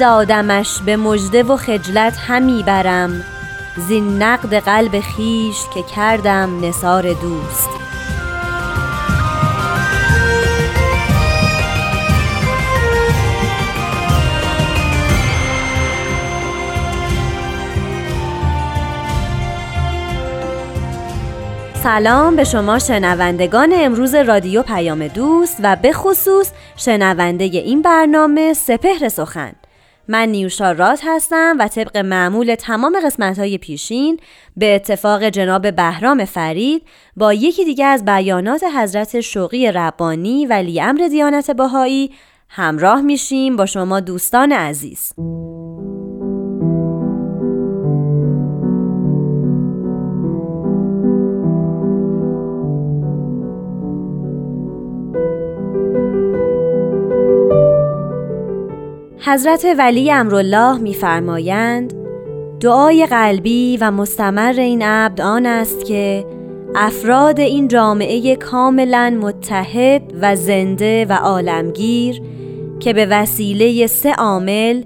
دادمش به مژده و خجلت همی برم زین نقد قلب خیش که کردم نثار دوست. سلام به شما شنوندگان امروز رادیو پیام دوست و به خصوص شنونده این برنامه سپهر سخن. من نیوشا رات هستم و طبق معمول تمام قسمت های پیشین به اتفاق جناب بهرام فرید با یکی دیگه از بیانات حضرت شوقی ربانی ولی امر دیانت باهایی همراه میشیم. با شما دوستان عزیز. حضرت ولی امرالله میفرمایند دعای قلبی و مستمر این عبد آن است که افراد این جامعه کاملا متحد و زنده و عالمگیر که به وسیله سه عامل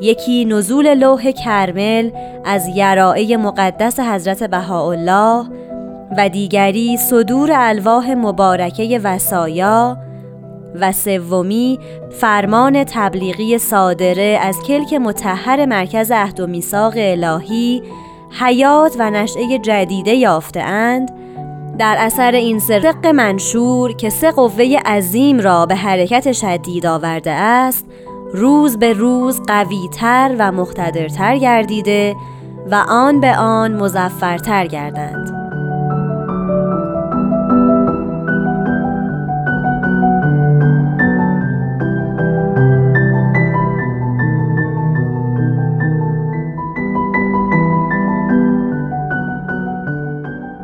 یکی نزول لوح کرمل از یرائه مقدس حضرت بهاءالله و دیگری صدور الواح مبارکه وسایا و سومی فرمان تبلیغی صادره از کلک متحر مرکز عهد و میثاق الهی حیات و نشعه جدیده یافتهاند. در اثر این سرق منشور که سه قوه عظیم را به حرکت شدید آورده است روز به روز قویتر و مقتدرتر گردیده و آن به آن مزفرتر گردند.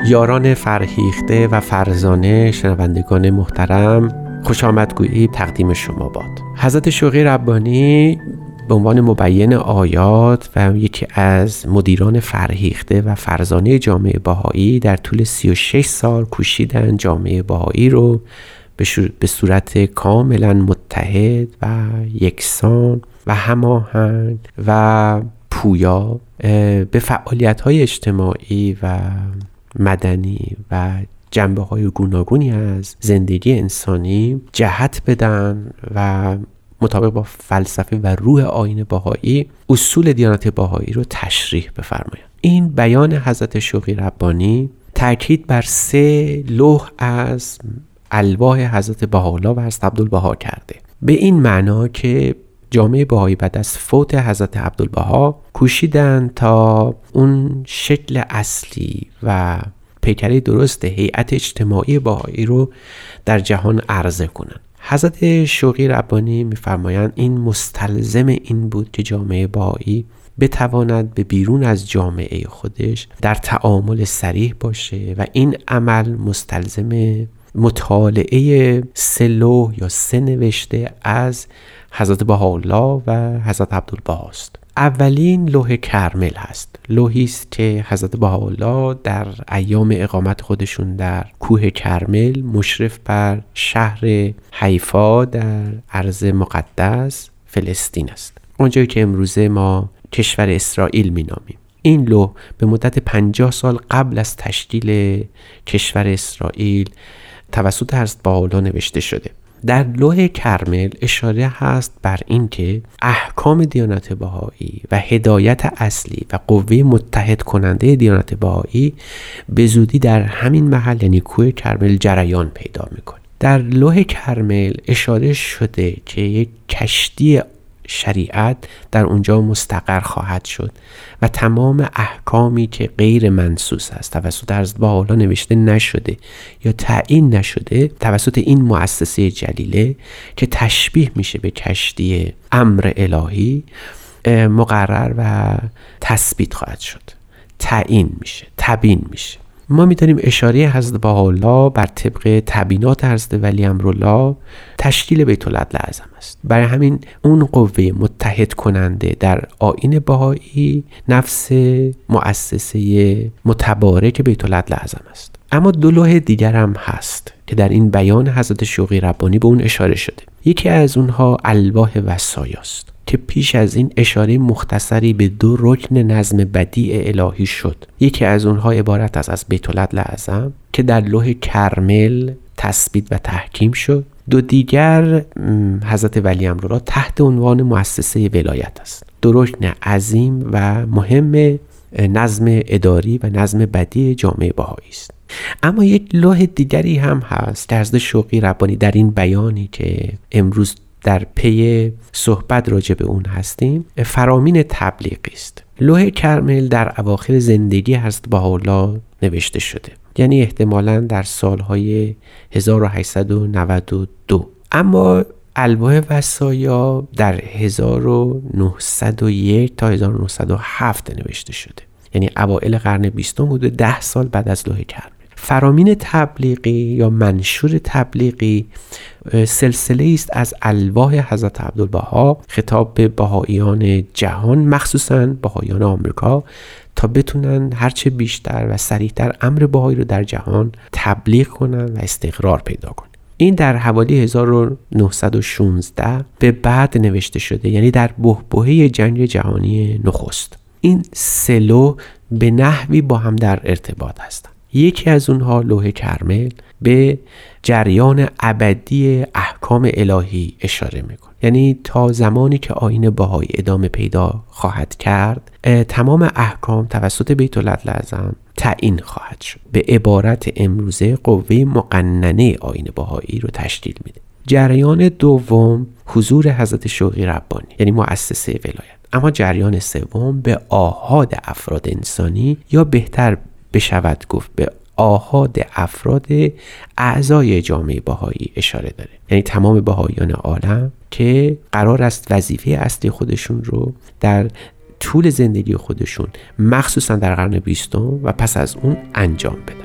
یاران فرهیخته و فرزانه شنوندگان محترم خوش آمدگویی تقدیم شما باد. حضرت شوقی ربانی به عنوان مبین آیات و یکی از مدیران فرهیخته و فرزانه جامعه باهایی در طول 36 سال کوشیدن جامعه باهایی رو به صورت کاملا متحد و یکسان و هماهنگ و پویا به فعالیت های اجتماعی و مدنی و جنبه های گوناگونی از زندگی انسانی جهت بدن و مطابق با فلسفه و روح آین باهایی اصول دیانت باهایی رو تشریح بفرمایند این بیان حضرت شوقی ربانی تاکید بر سه لوح از الواح حضرت بهاءالله و حضرت عبدالبها کرده. به این معنا که جامعه بهایی بعد از فوت حضرت عبدالبها کوشیدن تا اون شکل اصلی و پیکره درست هیئت اجتماعی بهایی رو در جهان عرضه کنند. حضرت شوقی ربانی میفرمایند این مستلزم این بود که جامعه بهایی بتواند به بیرون از جامعه خودش در تعامل سریح باشه و این عمل مستلزم مطالعه سلو یا سه نوشته از حضرت بهاءالله و حضرت عبدالبها است اولین لوح کرمل هست لوحی است که حضرت بهاءالله در ایام اقامت خودشون در کوه کرمل مشرف بر شهر حیفا در عرض مقدس فلسطین است. اونجایی که امروزه ما کشور اسرائیل مینامیم. این لوح به مدت پنجاه سال قبل از تشکیل کشور اسرائیل توسط حضرت بهاءالله نوشته شده. در لوح کرمل اشاره هست بر اینکه احکام دیانت بهایی و هدایت اصلی و قوه متحد کننده دیانت بهایی به زودی در همین محل یعنی کوه کرمل جریان پیدا می‌کنه. در لوح کرمل اشاره شده که یک کشتی شریعت در اونجا مستقر خواهد شد و تمام احکامی که غیر منسوس است توسط حضرت با حالا نوشته نشده یا تعیین نشده توسط این مؤسسه جلیله که تشبیه میشه به کشتی امر الهی مقرر و تثبیت خواهد شد. تعیین میشه تبیین میشه. ما می‌تونیم اشاره حضرت بهاءالله بر طبق تبینات حضرت ولی امرالله تشکیل بیت لازم است. برای همین اون قوه متحد کننده در آین بهایی نفس مؤسسه متبارک بیت لازم است. اما دو لوح دیگر هم هست که در این بیان حضرت شوقی ربانی به اون اشاره شده. یکی از اونها الواح وسایاست که پیش از این اشاره مختصری به دو رکن نظم بدیع الهی شد. یکی از اونها عبارت از از بیت لعظم که در لوح کرمل تثبیت و تحکیم شد. دو دیگر حضرت ولی را تحت عنوان مؤسسه ولایت است. دو رکن عظیم و مهم نظم اداری و نظم بدی جامعه بهایی است. اما یک لوح دیگری هم هست در شوقی ربانی در این بیانی که امروز در پی صحبت راجع به اون هستیم. فرامین تبلیغی است. لوح کرمل در اواخر زندگی هست با نوشته شده. یعنی احتمالا در سالهای 1892 اما الواح وسایا در 1901 تا 1907 نوشته شده. یعنی اوائل قرن بیستم حدود ده سال بعد از لوح کرمل. فرامین تبلیغی یا منشور تبلیغی سلسله است از الواح حضرت عبدالبها خطاب به بهاییان جهان مخصوصا بهاییان آمریکا تا بتونن هرچه بیشتر و سریعتر امر بهایی رو در جهان تبلیغ کنن و استقرار پیدا کنن. این در حوالی 1916 به بعد نوشته شده یعنی در بهبهه جنگ جهانی نخست. این سلو به نحوی با هم در ارتباط هستند یکی از اونها لوح کرمل به جریان ابدی احکام الهی اشاره می‌کنه یعنی تا زمانی که آین بهایی ادامه پیدا خواهد کرد تمام احکام توسط بیت لازم تعیین خواهد شد. به عبارت امروزه قوه مقننه آین بهایی رو تشکیل میده. جریان دوم حضور حضرت شوقی ربانی یعنی مؤسسه ولایت. اما جریان سوم به آهاد افراد انسانی یا بهتر بشود گفت به آهاد افراد اعضای جامعه باهایی اشاره داره. یعنی تمام باهایان عالم که قرار است وظیفه اصلی خودشون رو در طول زندگی خودشون مخصوصا در قرن بیستم و پس از اون انجام بدن.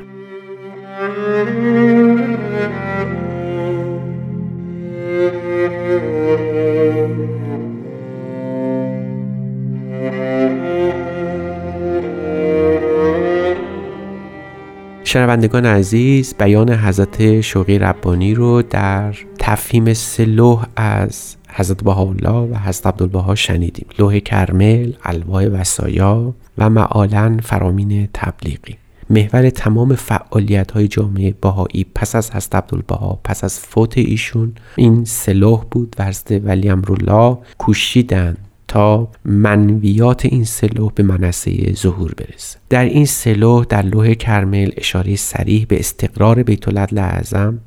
شنوندگان عزیز بیان حضرت شوقی ربانی رو در تفهیم سلوح از حضرت بهاءالله و حضرت عبدالبها شنیدیم. لوح کرمل الواح وسایا و معالا فرامین تبلیغی. محور تمام فعالیت های جامعه باهایی پس از حضرت عبدالبها پس از فوت ایشون این سلوح بود. و حضرت ولی امرالله کوشیدند تا منویات این سلوح به منصه ظهور برسه. در این سلوح در لوح کرمل اشاره سریح به استقرار بیت لعظم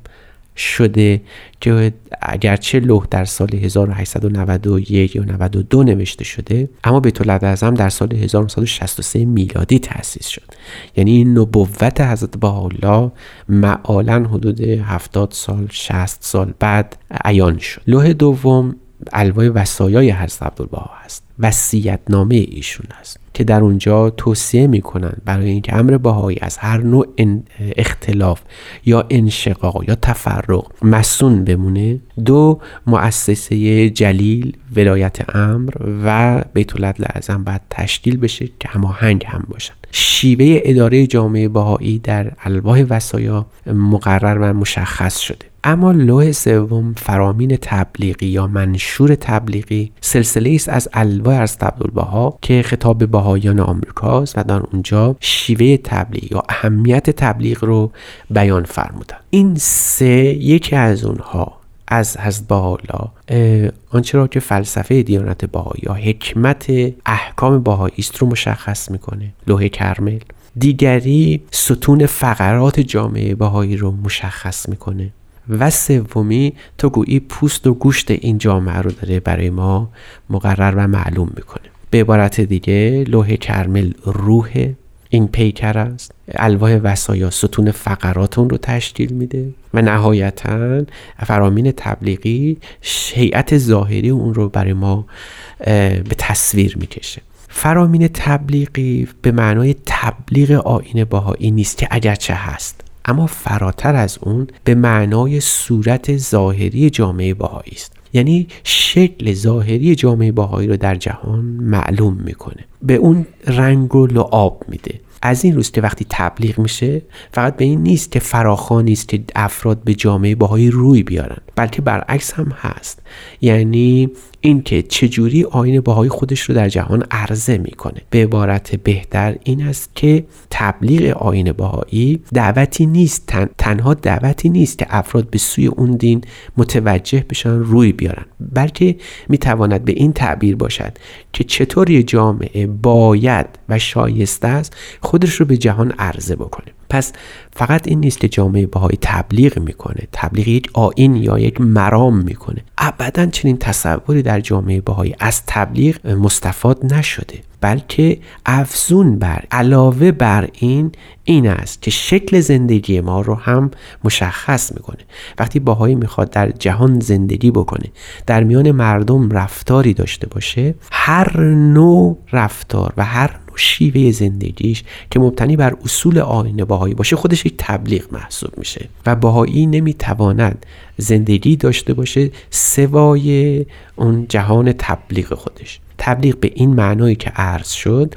شده که اگرچه لوح در سال 1891 یا 92 نوشته شده اما بیت لعظم در سال 1963 میلادی تأسیس شد. یعنی این نبوت حضرت بهاءالله معالا حدود 70 سال 60 سال بعد عیان شد. لوح دوم الوای وسایای حضرت عبدالبها هست. وسیعت نامه ایشون است که در اونجا توصیه می‌کنن برای اینکه امر بهایی از هر نوع اختلاف یا انشقاق یا تفرق مسون بمونه. دو مؤسسه جلیل ولایت امر و بیت لازم باید تشکیل بشه که هماهنگ هم باشن. شیوه اداره جامعه بهایی در الواح وسایا مقرر و مشخص شده. اما لوح سوم فرامین تبلیغی یا منشور تبلیغی سلسله است از الواح از عبدالبها که خطاب به بهایان آمریکاست و در اونجا شیوه تبلیغ یا اهمیت تبلیغ رو بیان فرمودن. این سه یکی از اونها از حضرت بهاءالله آنچه را که فلسفه دیانت بهایی یا حکمت احکام بهایی است رو مشخص می‌کنه لوح کرمل. دیگری ستون فقرات جامعه بهایی رو مشخص می‌کنه. و سومی تو گویی پوست و گوشت این جامعه رو داره برای ما مقرر و معلوم می‌کنه. به عبارت دیگه لوح کرمل روح این پیکر است. الواح وسایا ستون فقراتون رو تشکیل میده و نهایتا فرامین تبلیغی هیئت ظاهری اون رو برای ما به تصویر می‌کشه. فرامین تبلیغی به معنای تبلیغ آین باهایی نیست که اگرچه هست. اما فراتر از اون به معنای صورت ظاهری جامعه باهایی است. یعنی شکل ظاهری جامعه باهایی رو در جهان معلوم می‌کنه. به اون رنگ و لعاب میده. از این روز که وقتی تبلیغ میشه فقط به این نیست که فراخوان نیست که افراد به جامعه باهایی روی بیارن بلکه برعکس هم هست. یعنی اینکه چجوری آین باهایی خودش رو در جهان عرضه می‌کنه. به عبارت بهتر این است که تبلیغ آین باهایی دعوتی نیست تنها دعوتی نیست که افراد به سوی اون دین متوجه بشن روی بیارن بلکه می‌تواند به این تعبیر باشد که چطوری جامعه باید و شایسته است خودش رو به جهان عرضه بکنه. پس فقط این نیست که جامعه بهایی تبلیغ می‌کنه تبلیغ یک آین یا یک مرام می‌کنه. ابدا چنین تصوری در جامعه بهایی از تبلیغ مستفاد نشده بلکه افزون بر علاوه بر این این است که شکل زندگی ما رو هم مشخص می‌کنه. وقتی باهایی می‌خواد در جهان زندگی بکنه در میان مردم رفتاری داشته باشه هر نوع رفتار و هر شیوه زندگیش که مبتنی بر اصول آین باهایی باشه خودش یک تبلیغ محسوب میشه و باهایی نمی‌تواند زندگی داشته باشه سوای اون جهان تبلیغ خودش. تبلیغ به این معنایی که عرض شد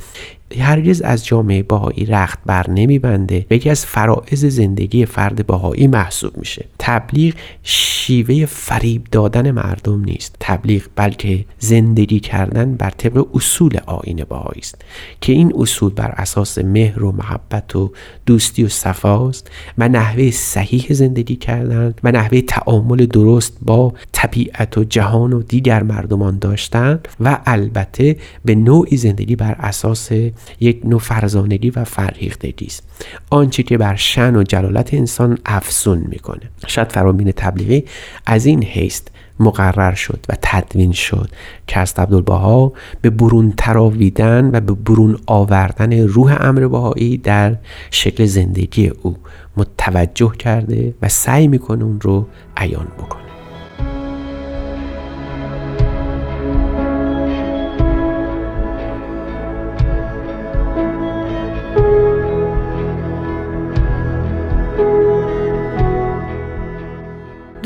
هرگز از جامعه باهایی رخت بر نمیبنده. و یکی از فرائض زندگی فرد باهایی محسوب میشه. تبلیغ شیوه فریب دادن مردم نیست. تبلیغ بلکه زندگی کردن بر طبق اصول آین باهایی است که این اصول بر اساس مهر و محبت و دوستی و صفاست و نحوه صحیح زندگی کردن و نحوه تعامل درست با طبیعت و جهان و دیگر مردمان داشتن و البته به نوعی زندگی بر اساس یک نوع فرزانگی و فرهیختگی است. آنچه که بر شن و جلالت انسان افسون می‌کنه شاید فرامین تبلیغی از این حیث مقرر شد و تدوین شد که از عبدالبها به برون تراویدن و به برون آوردن روح امر بهایی در شکل زندگی او متوجه کرده و سعی می‌کنه اون رو عیان بکنه.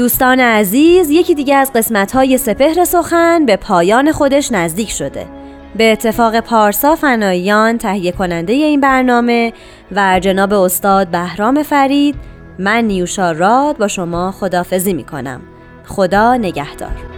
دوستان عزیز یکی دیگه از قسمت های سپهر سخن به پایان خودش نزدیک شده. به اتفاق پارسا فناییان تهیه کننده این برنامه و جناب استاد بهرام فرید من نیوشا راد با شما خدافزی می کنم خدا نگهدار.